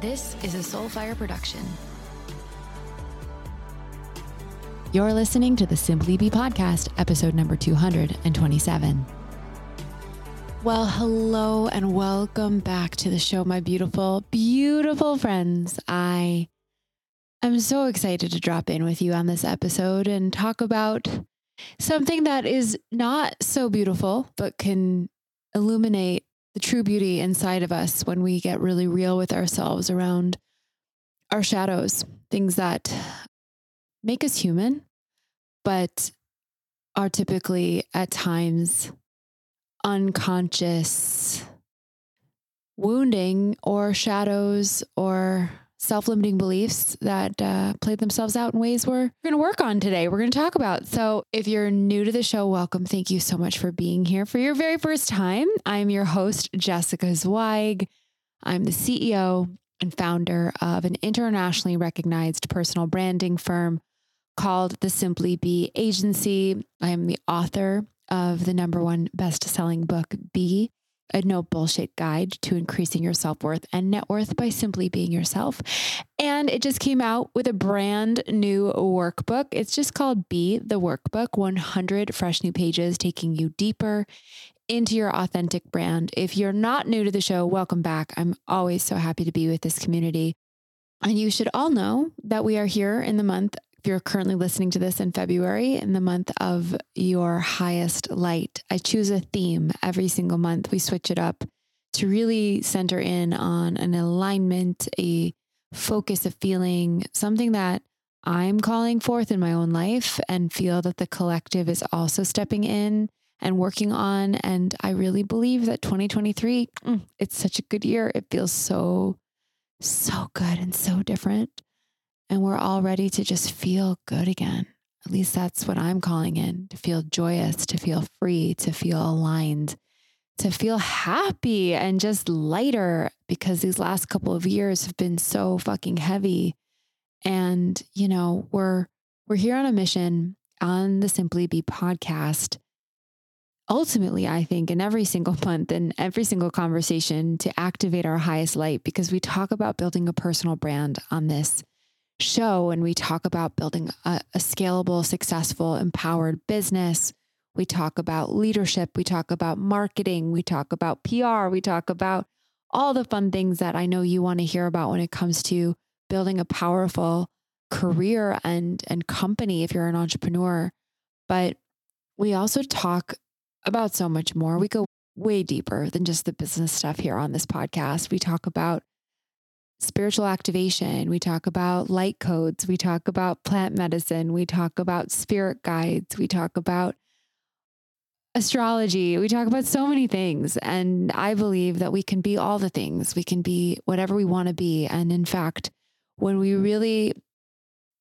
This is a Soulfire production. You're listening to the Simply Be podcast, episode number 227. Well, hello and welcome back to the show, my beautiful, beautiful friends. I am so excited to drop in with you on this episode and talk about something that is not so beautiful, but can illuminate the true beauty inside of us when we get really real with ourselves around our shadows, things that make us human, but are typically at times unconscious wounding or shadows or self limiting beliefs that uh, played themselves out in ways we're going to work on today. We're going to talk about. So, if you're new to the show, welcome. Thank you so much for being here for your very first time. I'm your host, Jessica Zweig. I'm the CEO and founder of an internationally recognized personal branding firm called the Simply Be Agency. I am the author of the number one best selling book, Be a no bullshit guide to increasing your self worth and net worth by simply being yourself. And it just came out with a brand new workbook. It's just called Be the Workbook 100 fresh new pages taking you deeper into your authentic brand. If you're not new to the show, welcome back. I'm always so happy to be with this community. And you should all know that we are here in the month if you're currently listening to this in February, in the month of your highest light, I choose a theme every single month. We switch it up to really center in on an alignment, a focus, a feeling, something that I'm calling forth in my own life and feel that the collective is also stepping in and working on. And I really believe that 2023, mm, it's such a good year. It feels so, so good and so different and we're all ready to just feel good again. At least that's what I'm calling in to feel joyous, to feel free, to feel aligned, to feel happy and just lighter because these last couple of years have been so fucking heavy. And, you know, we're we're here on a mission on the Simply Be podcast. Ultimately, I think in every single month and every single conversation to activate our highest light because we talk about building a personal brand on this show and we talk about building a, a, scalable, successful, empowered business. We talk about leadership. We talk about marketing. We talk about PR. We talk about all the fun things that I know you want to hear about when it comes to building a powerful career and, and company if you're an entrepreneur. But we also talk about so much more. We go way deeper than just the business stuff here on this podcast. We talk about spiritual activation. We talk about light codes. We talk about plant medicine. We talk about spirit guides. We talk about astrology. We talk about so many things. And I believe that we can be all the things. We can be whatever we want to be. And in fact, when we really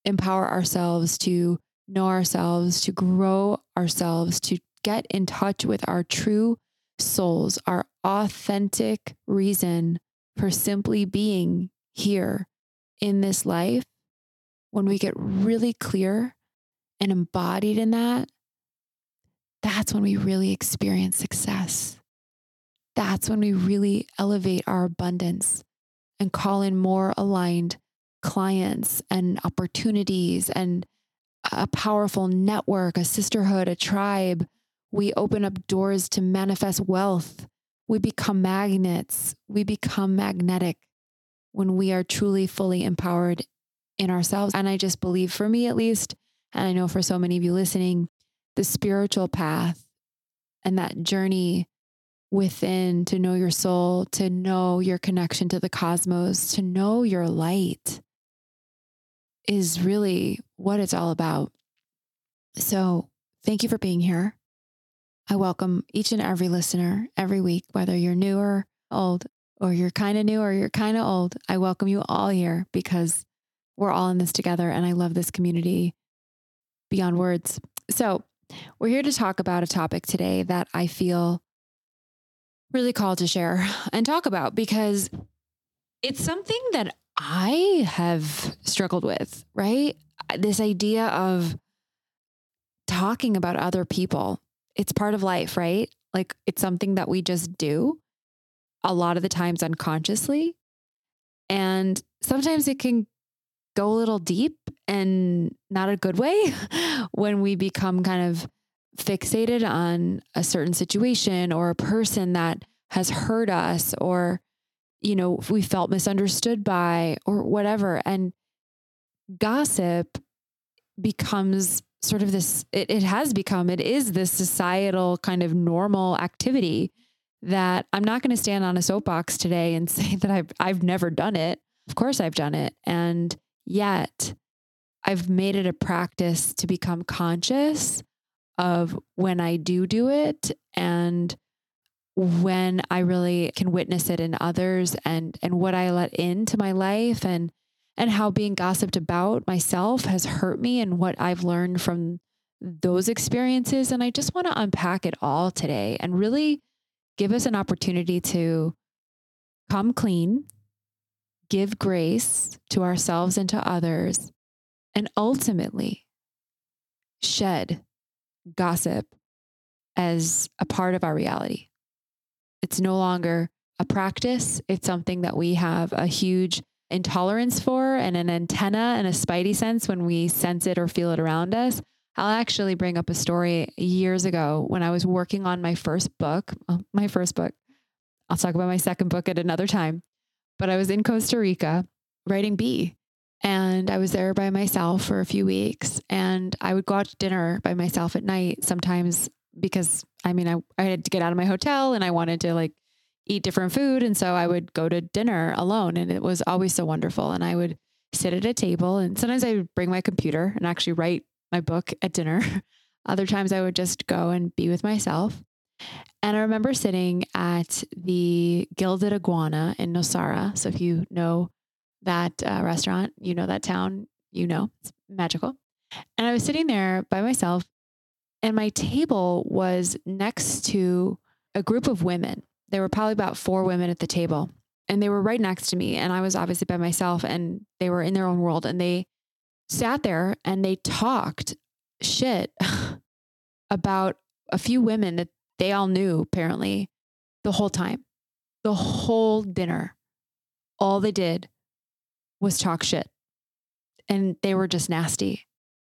empower ourselves to know ourselves, to grow ourselves, to get in touch with our true souls, our authentic reason for simply being here in this life, when we get really clear and embodied in that, that's when we really experience success. That's when we really elevate our abundance and call in more aligned clients and opportunities and a powerful network, a sisterhood, a tribe. We open up doors to manifest wealth we become magnets, we become magnetic when we are truly fully empowered in ourselves. And I just believe, for me at least, and I know for so many of you listening, the spiritual path and that journey within to know your soul, to know your connection to the cosmos, to know your light is really what it's all about. So, thank you for being here. I welcome each and every listener every week, whether you're new or old, or you're kind of new or you're kind of old. I welcome you all here because we're all in this together and I love this community beyond words. So, we're here to talk about a topic today that I feel really called to share and talk about because it's something that I have struggled with, right? This idea of talking about other people it's part of life, right? Like it's something that we just do a lot of the times unconsciously. And sometimes it can go a little deep and not a good way when we become kind of fixated on a certain situation or a person that has hurt us or you know we felt misunderstood by or whatever and gossip becomes sort of this it, it has become it is this societal kind of normal activity that i'm not going to stand on a soapbox today and say that i've i've never done it. Of course i've done it. And yet i've made it a practice to become conscious of when i do do it and when i really can witness it in others and and what i let into my life and and how being gossiped about myself has hurt me and what I've learned from those experiences. And I just want to unpack it all today and really give us an opportunity to come clean, give grace to ourselves and to others, and ultimately shed gossip as a part of our reality. It's no longer a practice, it's something that we have a huge intolerance for and an antenna and a spidey sense when we sense it or feel it around us. I'll actually bring up a story years ago when I was working on my first book, uh, my first book. I'll talk about my second book at another time. But I was in Costa Rica writing Be and I was there by myself for a few weeks and I would go out to dinner by myself at night sometimes because I mean I, I had to get out of my hotel and I wanted to like eat different food. And so I would go to dinner alone and it was always so wonderful. And I would sit at a table and sometimes I would bring my computer and actually write my book at dinner. Other times I would just go and be with myself. And I remember sitting at the Gilded Iguana in Nosara. So if you know that uh, restaurant, you know that town, you know, it's magical. And I was sitting there by myself, and my table was next to a group of women there were probably about four women at the table and they were right next to me. And I was obviously by myself and they were in their own world and they sat there and they talked shit about a few women that they all knew apparently the whole time, the whole dinner. All they did was talk shit and they were just nasty.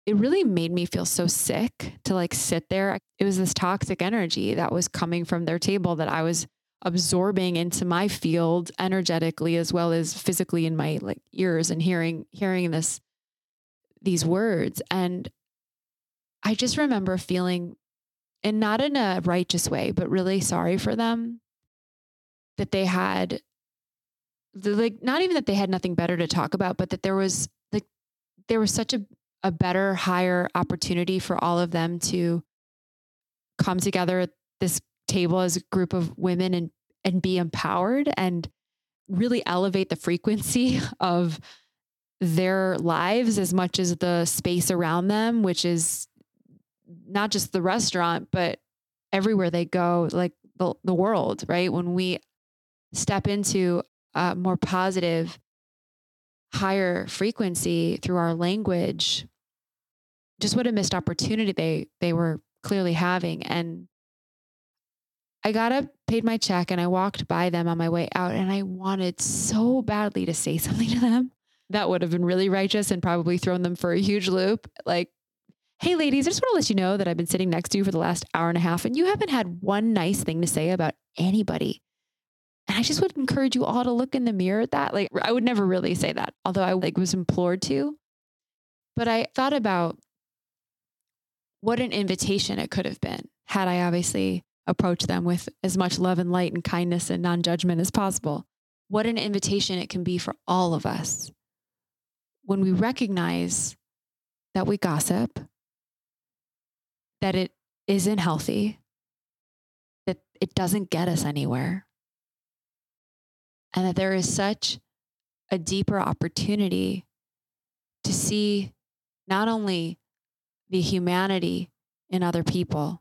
It really made me feel so sick to like sit there. It was this toxic energy that was coming from their table that I was absorbing into my field energetically as well as physically in my like ears and hearing hearing this these words. And i just remember feeling and not in a righteous way but really sorry for them that they had like not even that they had nothing better to talk about but that there was like there was such a a better higher opportunity for all of them to come together at this table as a group of women and and be empowered and really elevate the frequency of their lives as much as the space around them, which is not just the restaurant, but everywhere they go, like the, the world, right? When we step into a more positive, higher frequency through our language, just what a missed opportunity they they were clearly having. And I got up, paid my check, and I walked by them on my way out. And I wanted so badly to say something to them that would have been really righteous and probably thrown them for a huge loop. Like, hey, ladies, I just want to let you know that I've been sitting next to you for the last hour and a half, and you haven't had one nice thing to say about anybody. And I just would encourage you all to look in the mirror at that. Like, I would never really say that, although I like was implored to. But I thought about what an invitation it could have been had I obviously approach them with as much love and light and kindness and non judgment as possible. What an invitation it can be for all of us when we recognize that we gossip, that it isn't healthy, that it doesn't get us anywhere, and that there is such a deeper opportunity to see not only the humanity in other people,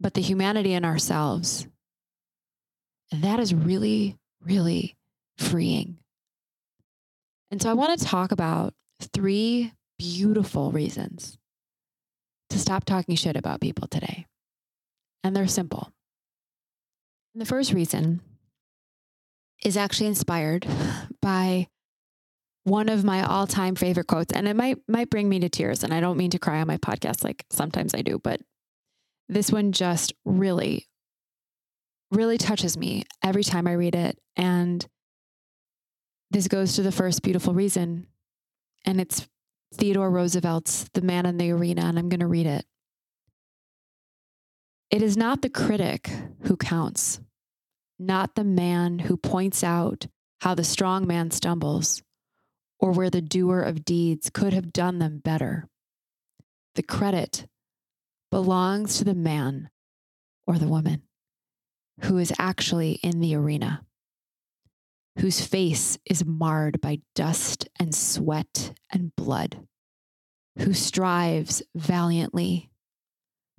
but the humanity in ourselves. That is really, really freeing. And so I want to talk about three beautiful reasons to stop talking shit about people today. And they're simple. And the first reason is actually inspired by one of my all-time favorite quotes and it might might bring me to tears and I don't mean to cry on my podcast like sometimes I do but this one just really really touches me every time I read it and this goes to the first beautiful reason and it's Theodore Roosevelt's The Man in the Arena and I'm going to read it. It is not the critic who counts, not the man who points out how the strong man stumbles or where the doer of deeds could have done them better. The credit belongs to the man or the woman who is actually in the arena, whose face is marred by dust and sweat and blood, who strives valiantly,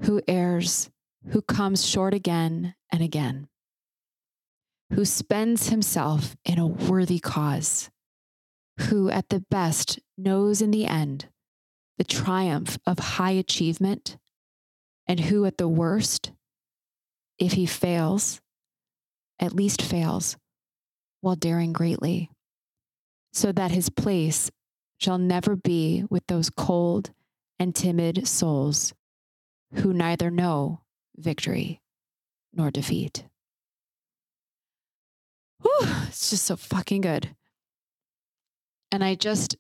who errs, who comes short again and again, who spends himself in a worthy cause who at the best knows in the end the triumph of high achievement, and who at the worst, if he fails, at least fails while daring greatly, so that his place shall never be with those cold and timid souls who neither know victory nor defeat. Whew, it's just so fucking good. And I just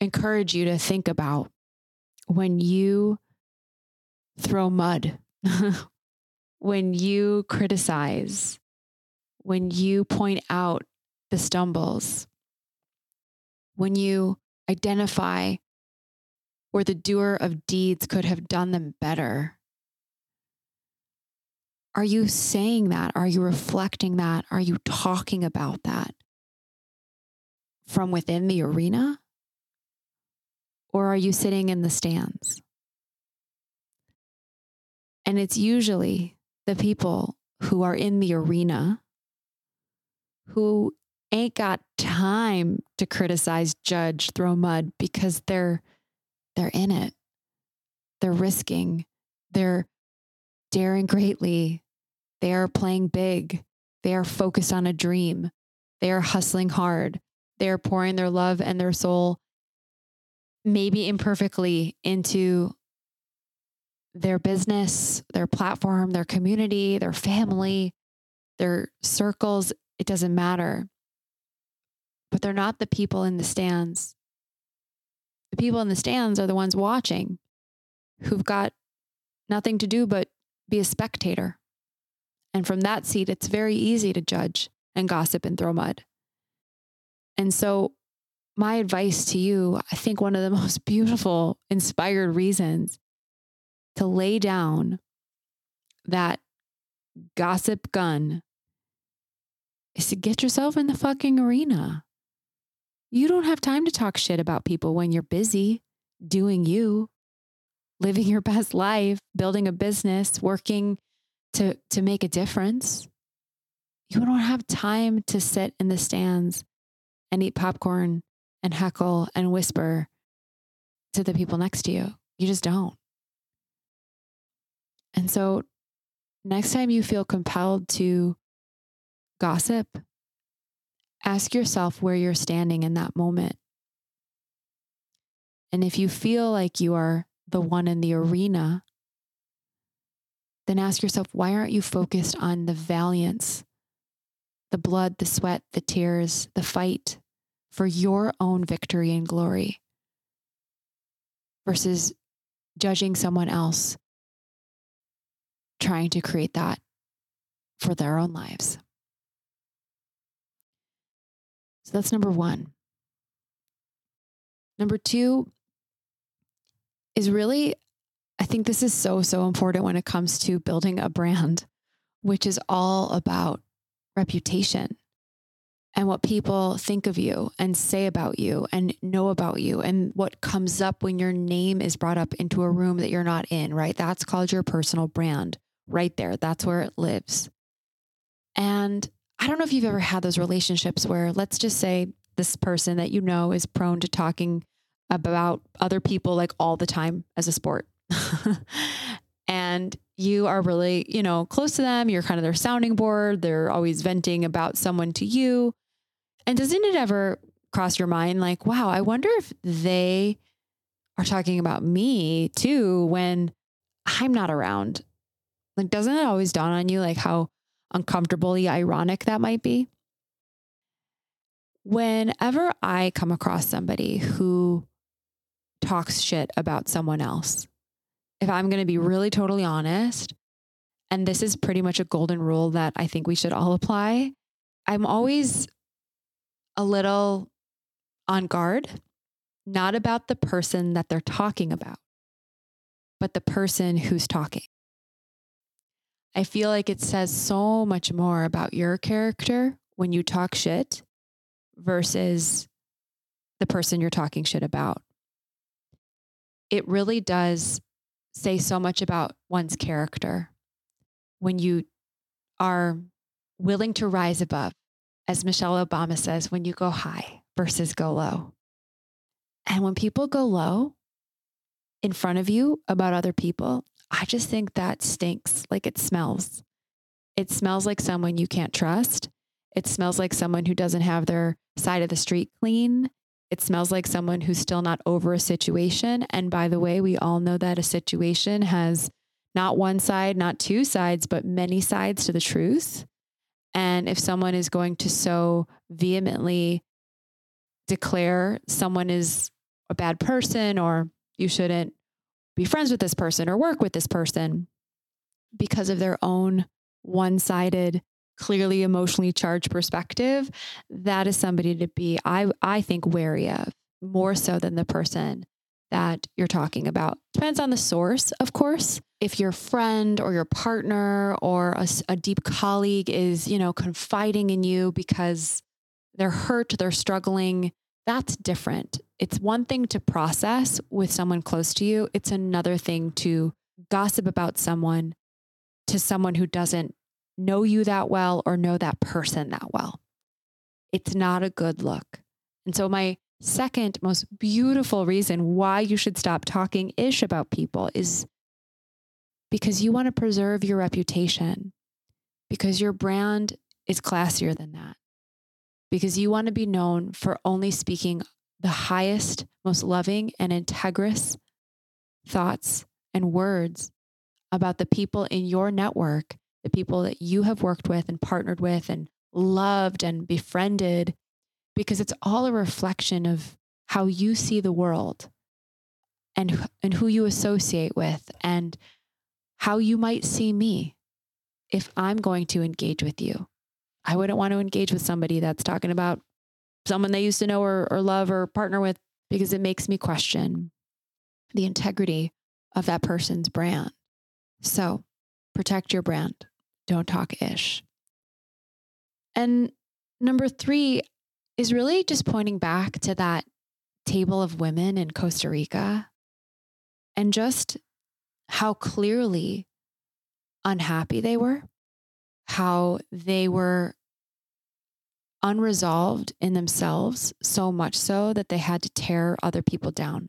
encourage you to think about when you throw mud, when you criticize, when you point out the stumbles, when you identify where the doer of deeds could have done them better. Are you saying that? Are you reflecting that? Are you talking about that? from within the arena? Or are you sitting in the stands? And it's usually the people who are in the arena who ain't got time to criticize, judge, throw mud because they're they're in it. They're risking. They're daring greatly. They are playing big. They are focused on a dream. They are hustling hard. They're pouring their love and their soul, maybe imperfectly, into their business, their platform, their community, their family, their circles. It doesn't matter. But they're not the people in the stands. The people in the stands are the ones watching who've got nothing to do but be a spectator. And from that seat, it's very easy to judge and gossip and throw mud. And so, my advice to you, I think one of the most beautiful, inspired reasons to lay down that gossip gun is to get yourself in the fucking arena. You don't have time to talk shit about people when you're busy doing you, living your best life, building a business, working to, to make a difference. You don't have time to sit in the stands and eat popcorn and heckle and whisper to the people next to you. You just don't. And so, next time you feel compelled to gossip, ask yourself where you're standing in that moment. And if you feel like you are the one in the arena, then ask yourself, why aren't you focused on the valiance, the blood, the sweat, the tears, the fight, for your own victory and glory versus judging someone else trying to create that for their own lives. So that's number one. Number two is really, I think this is so, so important when it comes to building a brand, which is all about reputation and what people think of you and say about you and know about you and what comes up when your name is brought up into a room that you're not in, right? That's called your personal brand right there. That's where it lives. And I don't know if you've ever had those relationships where, let's just say, this person that you know is prone to talking about other people like all the time as a sport. and you are really, you know, close to them. You're kind of their sounding board. They're always venting about someone to you. And doesn't it ever cross your mind like, wow, I wonder if they are talking about me too when I'm not around? Like, doesn't it always dawn on you like how uncomfortably ironic that might be? Whenever I come across somebody who talks shit about someone else, if I'm going to be really totally honest, and this is pretty much a golden rule that I think we should all apply, I'm always a little on guard, not about the person that they're talking about, but the person who's talking. I feel like it says so much more about your character when you talk shit versus the person you're talking shit about. It really does say so much about one's character when you are willing to rise above, as Michelle Obama says, when you go high versus go low. And when people go low in front of you about other people, I just think that stinks. Like it smells. It smells like someone you can't trust. It smells like someone who doesn't have their side of the street clean. It smells like someone who's still not over a situation. And by the way, we all know that a situation has not one side, not two sides, but many sides to the truth. And if someone is going to so vehemently declare someone is a bad person or you shouldn't be friends with this person or work with this person because of their own one sided, clearly emotionally charged perspective, that is somebody to be, I, I think, wary of more so than the person that you're talking about. Depends on the source, of course. If your friend or your partner or a, a deep colleague is, you know, confiding in you because they're hurt, they're struggling, that's different. It's one thing to process with someone close to you, it's another thing to gossip about someone to someone who doesn't know you that well or know that person that well. It's not a good look. And so, my second most beautiful reason why you should stop talking ish about people is because you want to preserve your reputation, because your brand is classier than that because you want to be known for only speaking the highest, most loving, and integrous thoughts and words about the people in your network, the people that you have worked with and partnered with and loved and befriended, because it's all a reflection of how you see the world and, and who you associate with and how you might see me if I'm going to engage with you. I wouldn't want to engage with somebody that's talking about someone they used to know or, or love or partner with because it makes me question the integrity of that person's brand. So protect your brand. Don't talk ish. And number three is really just pointing back to that table of women in Costa Rica and just how clearly unhappy they were how they were unresolved in themselves, so much so that they had to tear other people down.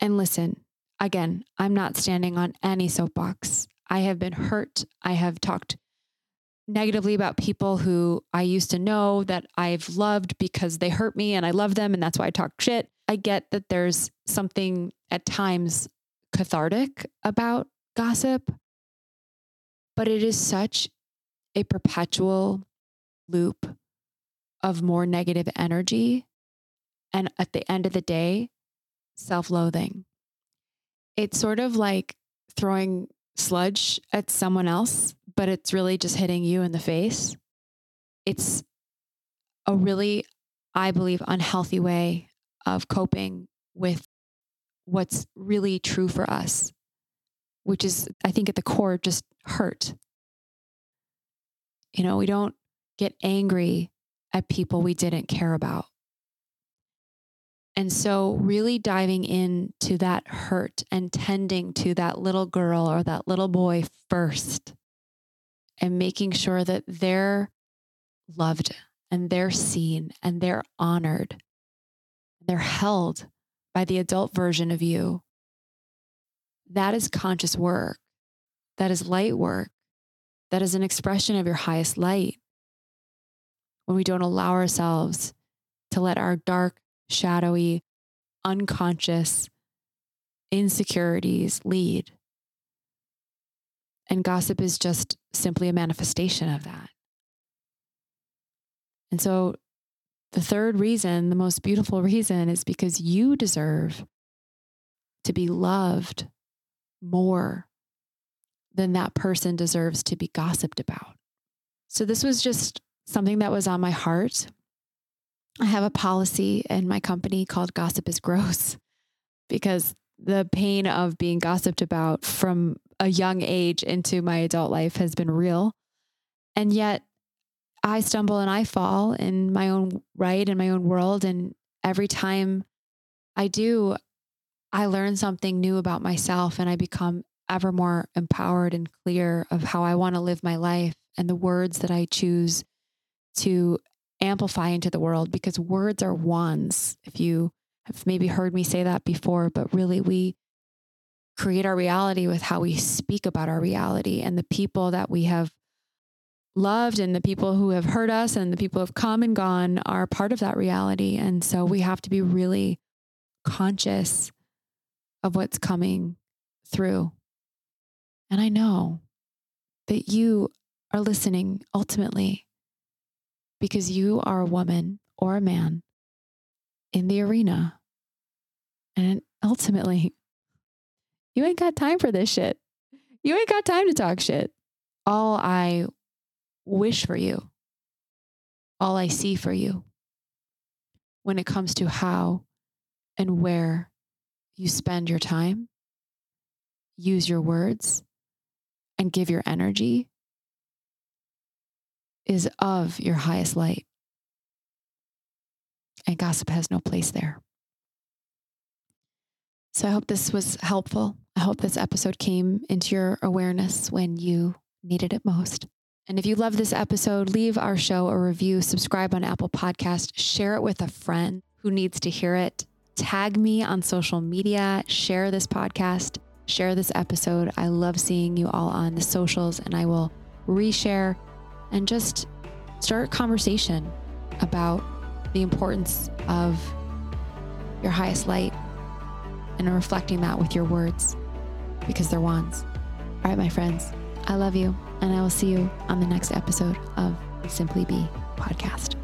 And listen, again, I'm not standing on any soapbox. I have been hurt. I have talked negatively about people who I used to know that I've loved because they hurt me and I love them and that's why I talk shit. I get that there's something at times cathartic about gossip, but it is such a perpetual loop of more negative energy. And at the end of the day, self loathing. It's sort of like throwing sludge at someone else, but it's really just hitting you in the face. It's a really, I believe, unhealthy way of coping with what's really true for us which is, I think, at the core, just hurt. You know, we don't get angry at people we didn't care about. And so, really diving into that hurt and tending to that little girl or that little boy first, and making sure that they're loved and they're seen and they're honored. They're held by the adult version of you that is conscious work that is light work, that is an expression of your highest light. When we don't allow ourselves to let our dark, shadowy, unconscious insecurities lead. And gossip is just simply a manifestation of that. And so, the third reason, the most beautiful reason, is because you deserve to be loved more than that person deserves to be gossiped about. So, this was just something that was on my heart. I have a policy in my company called Gossip is Gross because the pain of being gossiped about from a young age into my adult life has been real. And yet, I stumble and I fall in my own right, in my own world. And every time I do, I learn something new about myself and I become ever more empowered and clear of how I want to live my life and the words that I choose to amplify into the world because words are wands. If you have maybe heard me say that before, but really we create our reality with how we speak about our reality and the people that we have loved and the people who have hurt us and the people who have come and gone are part of that reality. And so we have to be really conscious of what's coming through. And I know that you are listening ultimately because you are a woman or a man in the arena. And ultimately, you ain't got time for this shit. You ain't got time to talk shit. All I wish for you, all I see for you when it comes to how and where you spend your time, use your words, and give your energy is of your highest light. And gossip has no place there. So I hope this was helpful. I hope this episode came into your awareness when you needed it most. And if you love this episode, leave our show a review, subscribe on Apple Podcast, share it with a friend who needs to hear it. Tag me on social media, share this podcast, share this episode. I love seeing you all on the socials and I will reshare and just start a conversation about the importance of your highest light and reflecting that with your words because they're wands. All right, my friends, I love you, and I will see you on the next episode of Simply Be podcast.